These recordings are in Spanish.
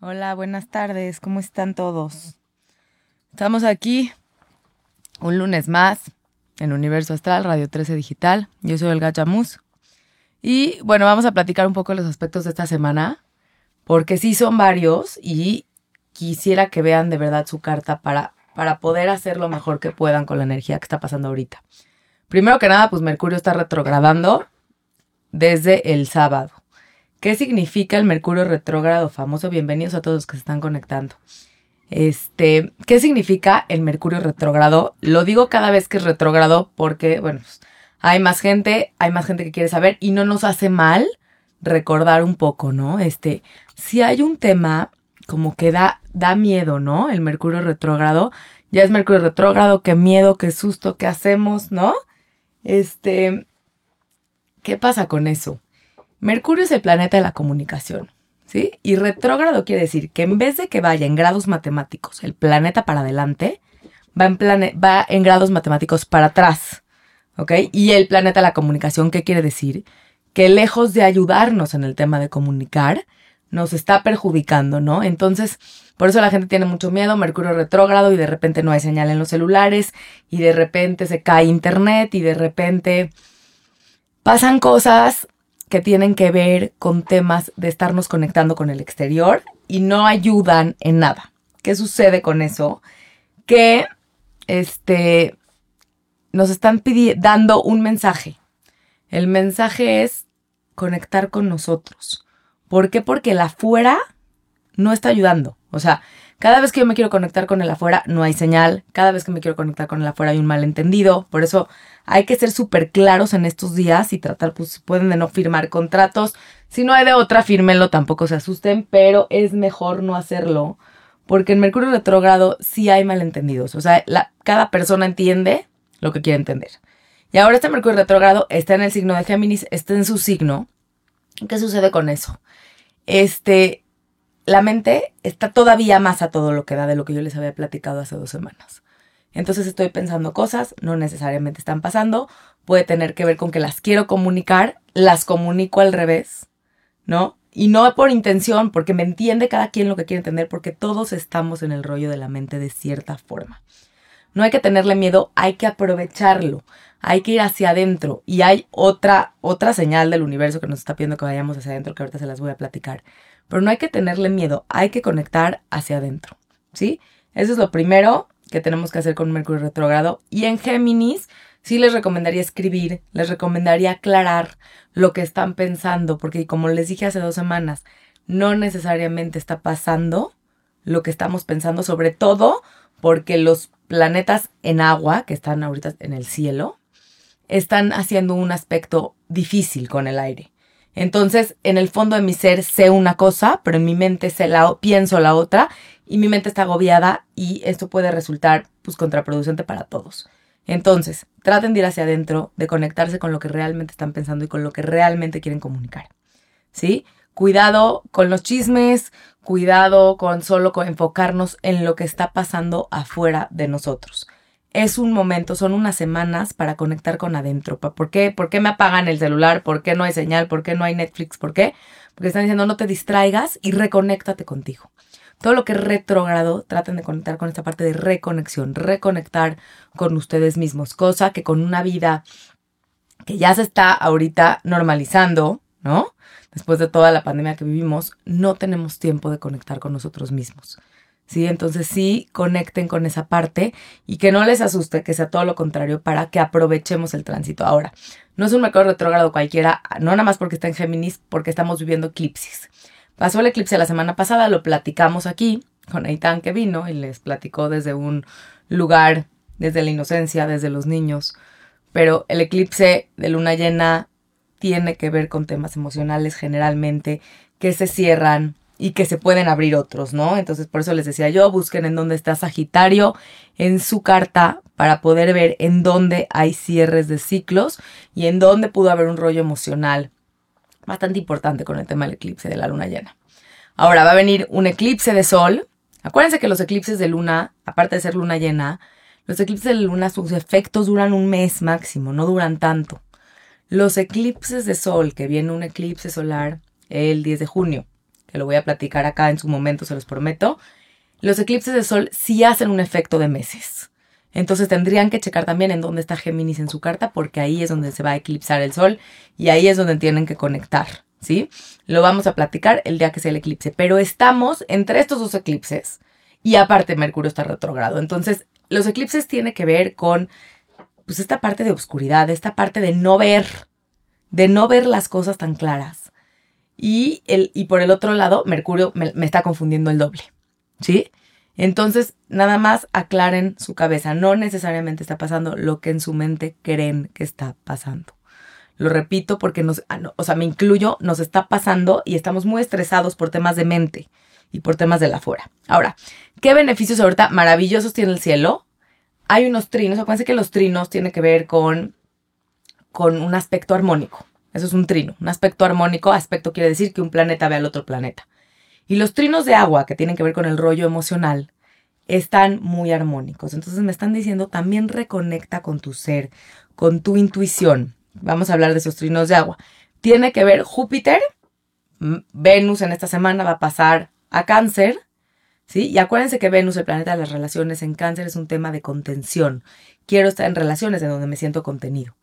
Hola, buenas tardes, ¿cómo están todos? Estamos aquí un lunes más en Universo Astral, Radio 13 Digital. Yo soy el Gachamus. Y bueno, vamos a platicar un poco los aspectos de esta semana, porque sí son varios y quisiera que vean de verdad su carta para, para poder hacer lo mejor que puedan con la energía que está pasando ahorita. Primero que nada, pues Mercurio está retrogradando desde el sábado. ¿Qué significa el Mercurio retrógrado famoso? Bienvenidos a todos los que se están conectando. Este, ¿qué significa el Mercurio retrógrado? Lo digo cada vez que es retrógrado porque, bueno, pues, hay más gente, hay más gente que quiere saber y no nos hace mal recordar un poco, ¿no? Este, si hay un tema como que da, da miedo, ¿no? El Mercurio retrógrado. Ya es Mercurio retrógrado, qué miedo, qué susto, qué hacemos, ¿no? Este, ¿qué pasa con eso? Mercurio es el planeta de la comunicación, ¿sí? Y retrógrado quiere decir que en vez de que vaya en grados matemáticos el planeta para adelante, va en, va en grados matemáticos para atrás, ¿ok? Y el planeta de la comunicación, ¿qué quiere decir? Que lejos de ayudarnos en el tema de comunicar, nos está perjudicando, ¿no? Entonces, por eso la gente tiene mucho miedo, Mercurio retrógrado y de repente no hay señal en los celulares y de repente se cae internet y de repente pasan cosas que tienen que ver con temas de estarnos conectando con el exterior y no ayudan en nada. ¿Qué sucede con eso? Que este nos están dando un mensaje. El mensaje es conectar con nosotros. ¿Por qué? Porque el afuera no está ayudando. O sea, cada vez que yo me quiero conectar con el afuera, no hay señal. Cada vez que me quiero conectar con el afuera, hay un malentendido. Por eso hay que ser súper claros en estos días y tratar, pues, si pueden de no firmar contratos. Si no hay de otra, fírmenlo, tampoco se asusten, pero es mejor no hacerlo. Porque en Mercurio retrógrado sí hay malentendidos. O sea, cada persona entiende lo que quiere entender. Y ahora este Mercurio retrógrado está en el signo de Géminis, está en su signo. ¿Qué sucede con eso? Este, la mente está todavía más a todo lo que da de lo que yo les había platicado hace dos semanas. Entonces estoy pensando cosas, no necesariamente están pasando, puede tener que ver con que las quiero comunicar, las comunico al revés, ¿no? Y no por intención, porque me entiende cada quien lo que quiere entender, porque todos estamos en el rollo de la mente de cierta forma. No hay que tenerle miedo, hay que aprovecharlo, hay que ir hacia adentro. Y hay otra, otra señal del universo que nos está pidiendo que vayamos hacia adentro, que ahorita se las voy a platicar. Pero no hay que tenerle miedo, hay que conectar hacia adentro, ¿sí? Eso es lo primero que tenemos que hacer con Mercurio retrógrado. Y en Géminis, sí les recomendaría escribir, les recomendaría aclarar lo que están pensando, porque como les dije hace dos semanas, no necesariamente está pasando lo que estamos pensando, sobre todo porque los planetas en agua, que están ahorita en el cielo, están haciendo un aspecto difícil con el aire. Entonces, en el fondo de mi ser sé una cosa, pero en mi mente sé la, pienso la otra y mi mente está agobiada y esto puede resultar pues contraproducente para todos. Entonces, traten de ir hacia adentro, de conectarse con lo que realmente están pensando y con lo que realmente quieren comunicar. ¿Sí? Cuidado con los chismes, cuidado con solo enfocarnos en lo que está pasando afuera de nosotros es un momento, son unas semanas para conectar con adentro. ¿Por qué? ¿Por qué me apagan el celular? ¿Por qué no hay señal? ¿Por qué no hay Netflix? ¿Por qué? Porque están diciendo no te distraigas y reconéctate contigo. Todo lo que es retrogrado, traten de conectar con esta parte de reconexión, reconectar con ustedes mismos, cosa que con una vida que ya se está ahorita normalizando, ¿no? Después de toda la pandemia que vivimos, no tenemos tiempo de conectar con nosotros mismos. ¿Sí? Entonces sí conecten con esa parte y que no les asuste, que sea todo lo contrario para que aprovechemos el tránsito. Ahora, no es un mercado retrógrado cualquiera, no nada más porque está en Géminis, porque estamos viviendo eclipses. Pasó el eclipse la semana pasada, lo platicamos aquí con Eitan que vino y les platicó desde un lugar, desde la inocencia, desde los niños. Pero el eclipse de luna llena tiene que ver con temas emocionales generalmente que se cierran, y que se pueden abrir otros, ¿no? Entonces, por eso les decía yo, busquen en dónde está Sagitario en su carta para poder ver en dónde hay cierres de ciclos y en dónde pudo haber un rollo emocional bastante importante con el tema del eclipse de la luna llena. Ahora va a venir un eclipse de sol. Acuérdense que los eclipses de luna, aparte de ser luna llena, los eclipses de luna, sus efectos duran un mes máximo, no duran tanto. Los eclipses de sol, que viene un eclipse solar el 10 de junio, que lo voy a platicar acá en su momento, se los prometo, los eclipses de sol sí hacen un efecto de meses. Entonces tendrían que checar también en dónde está Géminis en su carta, porque ahí es donde se va a eclipsar el sol y ahí es donde tienen que conectar, ¿sí? Lo vamos a platicar el día que sea el eclipse, pero estamos entre estos dos eclipses y aparte Mercurio está retrogrado. Entonces, los eclipses tienen que ver con pues esta parte de oscuridad, esta parte de no ver, de no ver las cosas tan claras. Y, el, y por el otro lado, Mercurio me, está confundiendo el doble, ¿sí? Entonces, nada más aclaren su cabeza. No necesariamente está pasando lo que en su mente creen que está pasando. Lo repito porque nos, ah, o sea, me incluyo, nos está pasando y estamos muy estresados por temas de mente y por temas de la fuera. Ahora, ¿qué beneficios ahorita maravillosos tiene el cielo? Hay unos trinos, acuérdense que los trinos tienen que ver con, con un aspecto armónico. Eso es un trino. Un aspecto armónico, aspecto quiere decir que un planeta ve al otro planeta. Y los trinos de agua, que tienen que ver con el rollo emocional, están muy armónicos. Entonces me están diciendo, también reconecta con tu ser, con tu intuición. Vamos a hablar de esos trinos de agua. Tiene que ver Júpiter, Venus en esta semana va a pasar a cáncer, ¿sí? Y acuérdense que Venus, el planeta de las relaciones en cáncer, es un tema de contención. Quiero estar en relaciones en donde me siento contenido.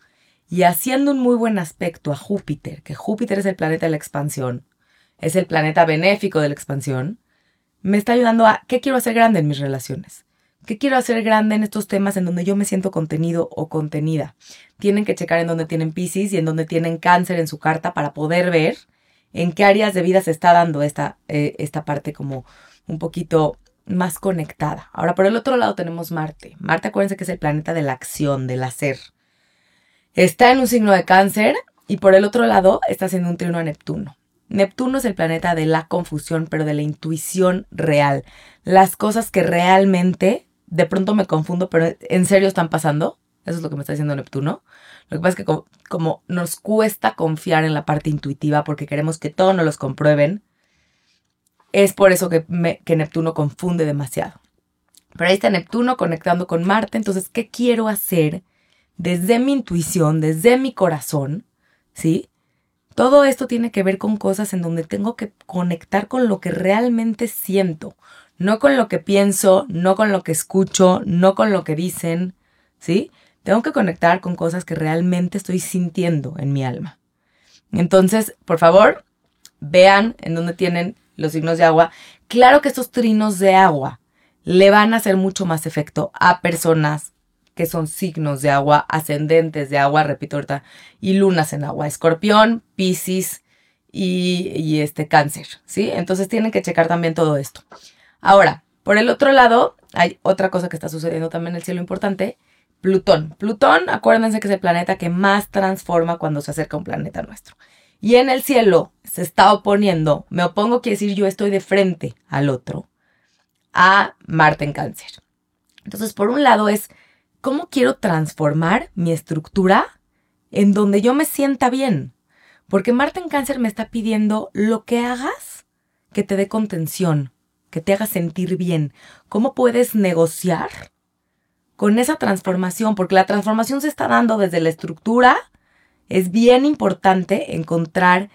Y haciendo un muy buen aspecto a Júpiter, que Júpiter es el planeta de la expansión, es el planeta benéfico de la expansión, me está ayudando a qué quiero hacer grande en mis relaciones. ¿Qué quiero hacer grande en estos temas en donde yo me siento contenido o contenida? Tienen que checar en donde tienen Pisces y en donde tienen cáncer en su carta para poder ver en qué áreas de vida se está dando esta, eh, esta parte como un poquito más conectada. Ahora, por el otro lado tenemos Marte. Marte, acuérdense que es el planeta de la acción, del hacer. Está en un signo de cáncer y por el otro lado está haciendo un trino a Neptuno. Neptuno es el planeta de la confusión, pero de la intuición real. Las cosas que realmente, de pronto me confundo, pero en serio están pasando. Eso es lo que me está diciendo Neptuno. Lo que pasa es que como, nos cuesta confiar en la parte intuitiva porque queremos que todo nos los comprueben, es por eso que, que Neptuno confunde demasiado. Pero ahí está Neptuno conectando con Marte. Entonces, ¿qué quiero hacer desde mi intuición, desde mi corazón? ¿Sí? Todo esto tiene que ver con cosas en donde tengo que conectar con lo que realmente siento, no con lo que pienso, no con lo que escucho, no con lo que dicen, ¿sí? Tengo que conectar con cosas que realmente estoy sintiendo en mi alma. Entonces, por favor, vean en dónde tienen los signos de agua. Claro que estos trinos de agua le van a hacer mucho más efecto a personas que son signos de agua, ascendentes de agua, repito ahorita, y lunas en agua, escorpión, piscis y, este cáncer, ¿sí? Entonces tienen que checar también todo esto. Ahora, por el otro lado, hay otra cosa que está sucediendo también en el cielo importante, Plutón. Plutón, acuérdense que es el planeta que más transforma cuando se acerca a un planeta nuestro. Y en el cielo se está oponiendo, me opongo quiere decir yo estoy de frente al otro, a Marte en cáncer. Entonces, por un lado es ¿Cómo quiero transformar mi estructura en donde yo me sienta bien? Porque Marte en cáncer me está pidiendo lo que hagas que te dé contención, que te haga sentir bien. ¿Cómo puedes negociar con esa transformación? Porque la transformación se está dando desde la estructura. Es bien importante encontrar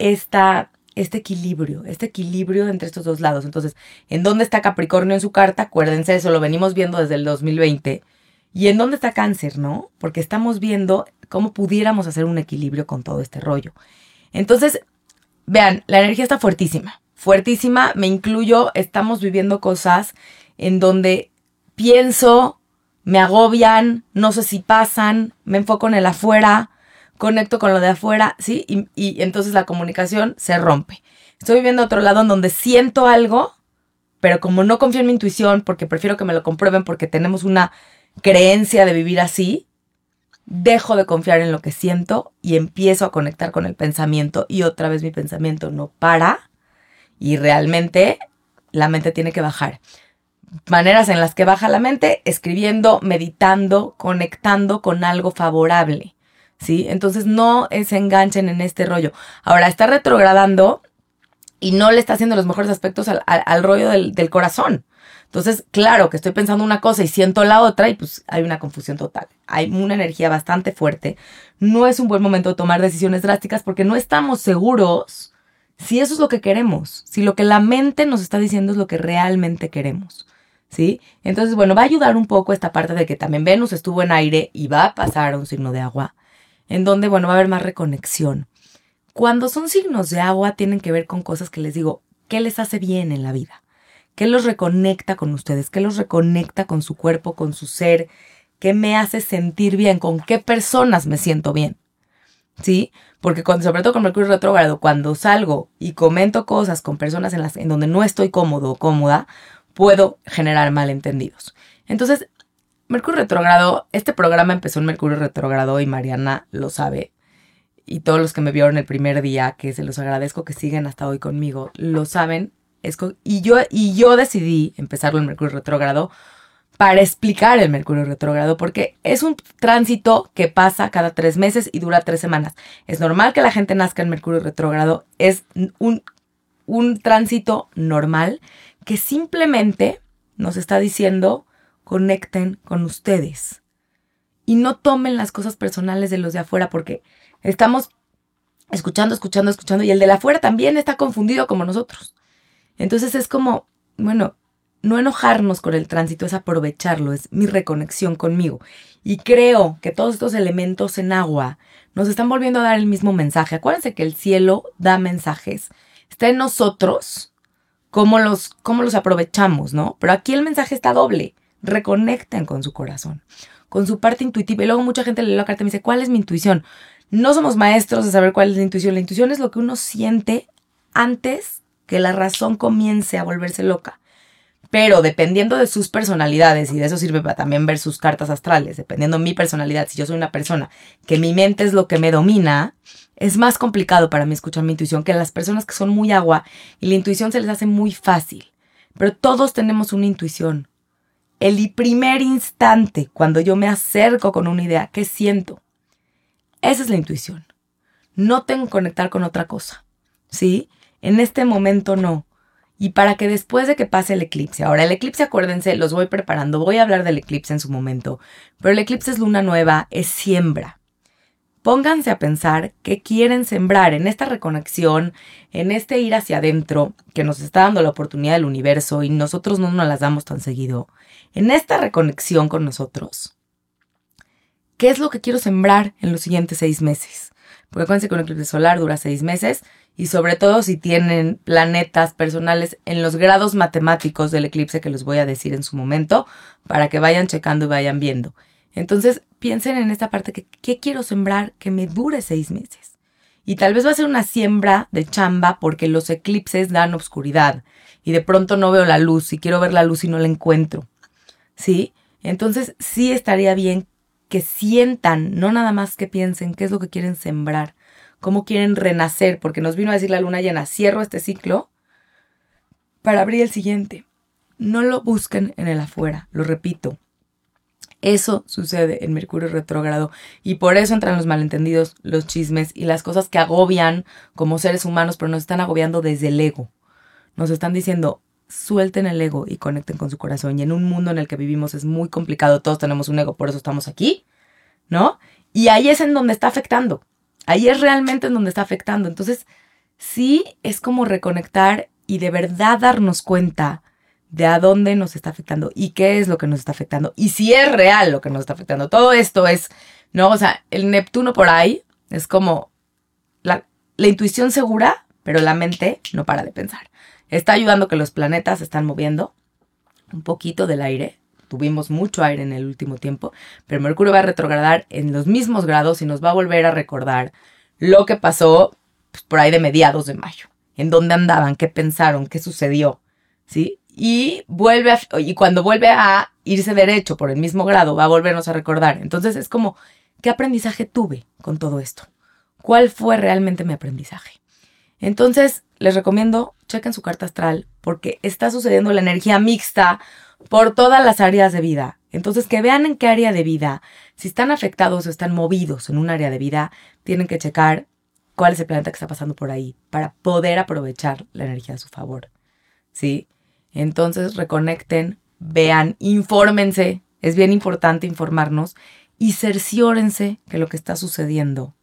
esta, este equilibrio, este equilibrio entre estos dos lados. Entonces, ¿en dónde está Capricornio en su carta? Acuérdense, eso lo venimos viendo desde el 2020 ¿Y en dónde está cáncer, no? Porque estamos viendo cómo pudiéramos hacer un equilibrio con todo este rollo. Entonces, vean, la energía está fuertísima, fuertísima, me incluyo, estamos viviendo cosas en donde pienso, me agobian, no sé si pasan, me enfoco en el afuera, conecto con lo de afuera, ¿sí? Y, entonces la comunicación se rompe. Estoy viviendo otro lado en donde siento algo, pero como no confío en mi intuición, porque prefiero que me lo comprueben, porque tenemos una creencia de vivir así, dejo de confiar en lo que siento y empiezo a conectar con el pensamiento y otra vez mi pensamiento no para y realmente la mente tiene que bajar. Maneras en las que baja la mente, escribiendo, meditando, conectando con algo favorable. ¿Sí? Entonces no se enganchen en este rollo. Ahora está retrogradando y no le está haciendo los mejores aspectos al, rollo del corazón. Entonces, claro que estoy pensando una cosa y siento la otra y pues hay una confusión total. Hay una energía bastante fuerte. No es un buen momento de tomar decisiones drásticas porque no estamos seguros si eso es lo que queremos, si lo que la mente nos está diciendo es lo que realmente queremos. ¿Sí? Entonces, bueno, va a ayudar un poco esta parte de que también Venus estuvo en aire y va a pasar a un signo de agua, en donde, bueno, va a haber más reconexión. Cuando son signos de agua, tienen que ver con cosas que les digo, ¿qué les hace bien en la vida? ¿Qué los reconecta con ustedes? ¿Qué los reconecta con su cuerpo, con su ser? ¿Qué me hace sentir bien? ¿Con qué personas me siento bien? ¿Sí? Porque cuando, sobre todo con Mercurio retrógrado, cuando salgo y comento cosas con personas en, las, en donde no estoy cómodo o cómoda, puedo generar malentendidos. Entonces, Mercurio retrógrado, este programa empezó en Mercurio retrógrado y Mariana lo sabe. Y todos los que me vieron el primer día, que se los agradezco que siguen hasta hoy conmigo, lo saben. Y, yo, y yo decidí empezarlo en Mercurio retrógrado para explicar el Mercurio retrógrado, porque es un tránsito que pasa cada tres meses y dura tres semanas. Es normal que la gente nazca en Mercurio retrógrado, es un, un tránsito normal que simplemente nos está diciendo conecten con ustedes y no tomen las cosas personales de los de afuera porque estamos escuchando, escuchando, escuchando y el de la afuera también está confundido como nosotros. Entonces es como, bueno, no enojarnos con el tránsito, es aprovecharlo, es mi reconexión conmigo. Y creo que todos estos elementos en agua nos están volviendo a dar el mismo mensaje. Acuérdense que el cielo da mensajes. Está en nosotros cómo los, cómo los aprovechamos, ¿no? Pero aquí el mensaje está doble. Reconecten con su corazón, con su parte intuitiva. Y luego mucha gente le lee la carta y me dice, ¿cuál es mi intuición? No somos maestros de saber cuál es la intuición. La intuición es lo que uno siente antes que la razón comience a volverse loca. Pero dependiendo de sus personalidades, y de eso sirve para también ver sus cartas astrales, dependiendo de mi personalidad, si yo soy una persona que mi mente es lo que me domina, es más complicado para mí escuchar mi intuición que las personas que son muy agua y la intuición se les hace muy fácil. Pero todos tenemos una intuición. El primer instante, cuando yo me acerco con una idea, ¿qué siento? Esa es la intuición. No tengo que conectar con otra cosa. ¿Sí? En este momento no y para que después de que pase el eclipse, ahora el eclipse acuérdense, los voy preparando, voy a hablar del eclipse en su momento, pero el eclipse es luna nueva, es siembra. Pónganse a pensar qué quieren sembrar en esta reconexión, en este ir hacia adentro que nos está dando la oportunidad del universo y nosotros no nos las damos tan seguido. En esta reconexión con nosotros, ¿qué es lo que quiero sembrar en los siguientes seis meses? Porque acuérdense que un eclipse solar dura seis meses y sobre todo si tienen planetas personales en los grados matemáticos del eclipse que les voy a decir en su momento para que vayan checando y vayan viendo. Entonces piensen en esta parte que ¿qué quiero sembrar que me dure seis meses? Y tal vez va a ser una siembra de chamba porque los eclipses dan obscuridad y de pronto no veo la luz y quiero ver la luz y no la encuentro. ¿Sí? Entonces sí estaría bien que sientan, no nada más que piensen qué es lo que quieren sembrar cómo quieren renacer, porque nos vino a decir la luna llena, cierro este ciclo para abrir el siguiente. No lo busquen en el afuera, lo repito. Eso sucede en Mercurio retrógrado y por eso entran los malentendidos, los chismes y las cosas que agobian como seres humanos, pero nos están agobiando desde el ego. Nos están diciendo, suelten el ego y conecten con su corazón. Y en un mundo en el que vivimos es muy complicado, todos tenemos un ego, por eso estamos aquí, ¿no? Y ahí es en donde está afectando. Ahí es realmente en donde está afectando. Entonces, sí es como reconectar y de verdad darnos cuenta de a dónde nos está afectando y qué es lo que nos está afectando y si es real lo que nos está afectando. Todo esto es, ¿no? O sea, el Neptuno por ahí es como la, la intuición segura, pero la mente no para de pensar. Está ayudando que los planetas se están moviendo un poquito del aire tuvimos mucho aire en el último tiempo, pero Mercurio va a retrogradar en los mismos grados y nos va a volver a recordar lo que pasó pues, por ahí de mediados de mayo, en dónde andaban, qué pensaron, qué sucedió, ¿sí? Y vuelve y cuando vuelve a irse derecho por el mismo grado, va a volvernos a recordar. Entonces es como, ¿qué aprendizaje tuve con todo esto? ¿Cuál fue realmente mi aprendizaje? Entonces, les recomiendo, chequen su carta astral, porque está sucediendo la energía mixta por todas las áreas de vida. Entonces, que vean en qué área de vida, si están afectados o están movidos en un área de vida, tienen que checar cuál es el planeta que está pasando por ahí para poder aprovechar la energía a su favor. ¿Sí? Entonces, reconecten, vean, infórmense. Es bien importante informarnos y cerciórense que lo que está sucediendo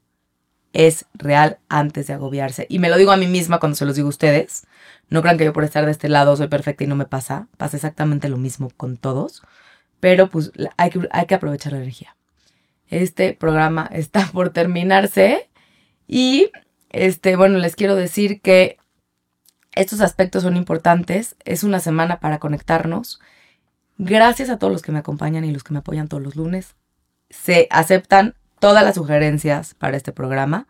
es real antes de agobiarse. Y me lo digo a mí misma cuando se los digo a ustedes. No crean que yo por estar de este lado soy perfecta y no me pasa. Pasa exactamente lo mismo con todos. Pero pues hay que, hay que aprovechar la energía. Este programa está por terminarse. Y este, bueno, les quiero decir que estos aspectos son importantes. Es una semana para conectarnos. Gracias a todos los que me acompañan y los que me apoyan todos los lunes. Se aceptan todas las sugerencias para este programa.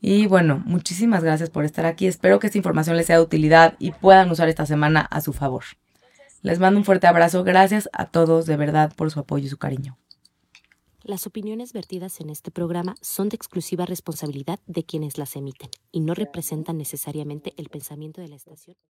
Y bueno, muchísimas gracias por estar aquí. Espero que esta información les sea de utilidad y puedan usar esta semana a su favor. Les mando un fuerte abrazo. Gracias a todos de verdad por su apoyo y su cariño. Las opiniones vertidas en este programa son de exclusiva responsabilidad de quienes las emiten y no representan necesariamente el pensamiento de la estación.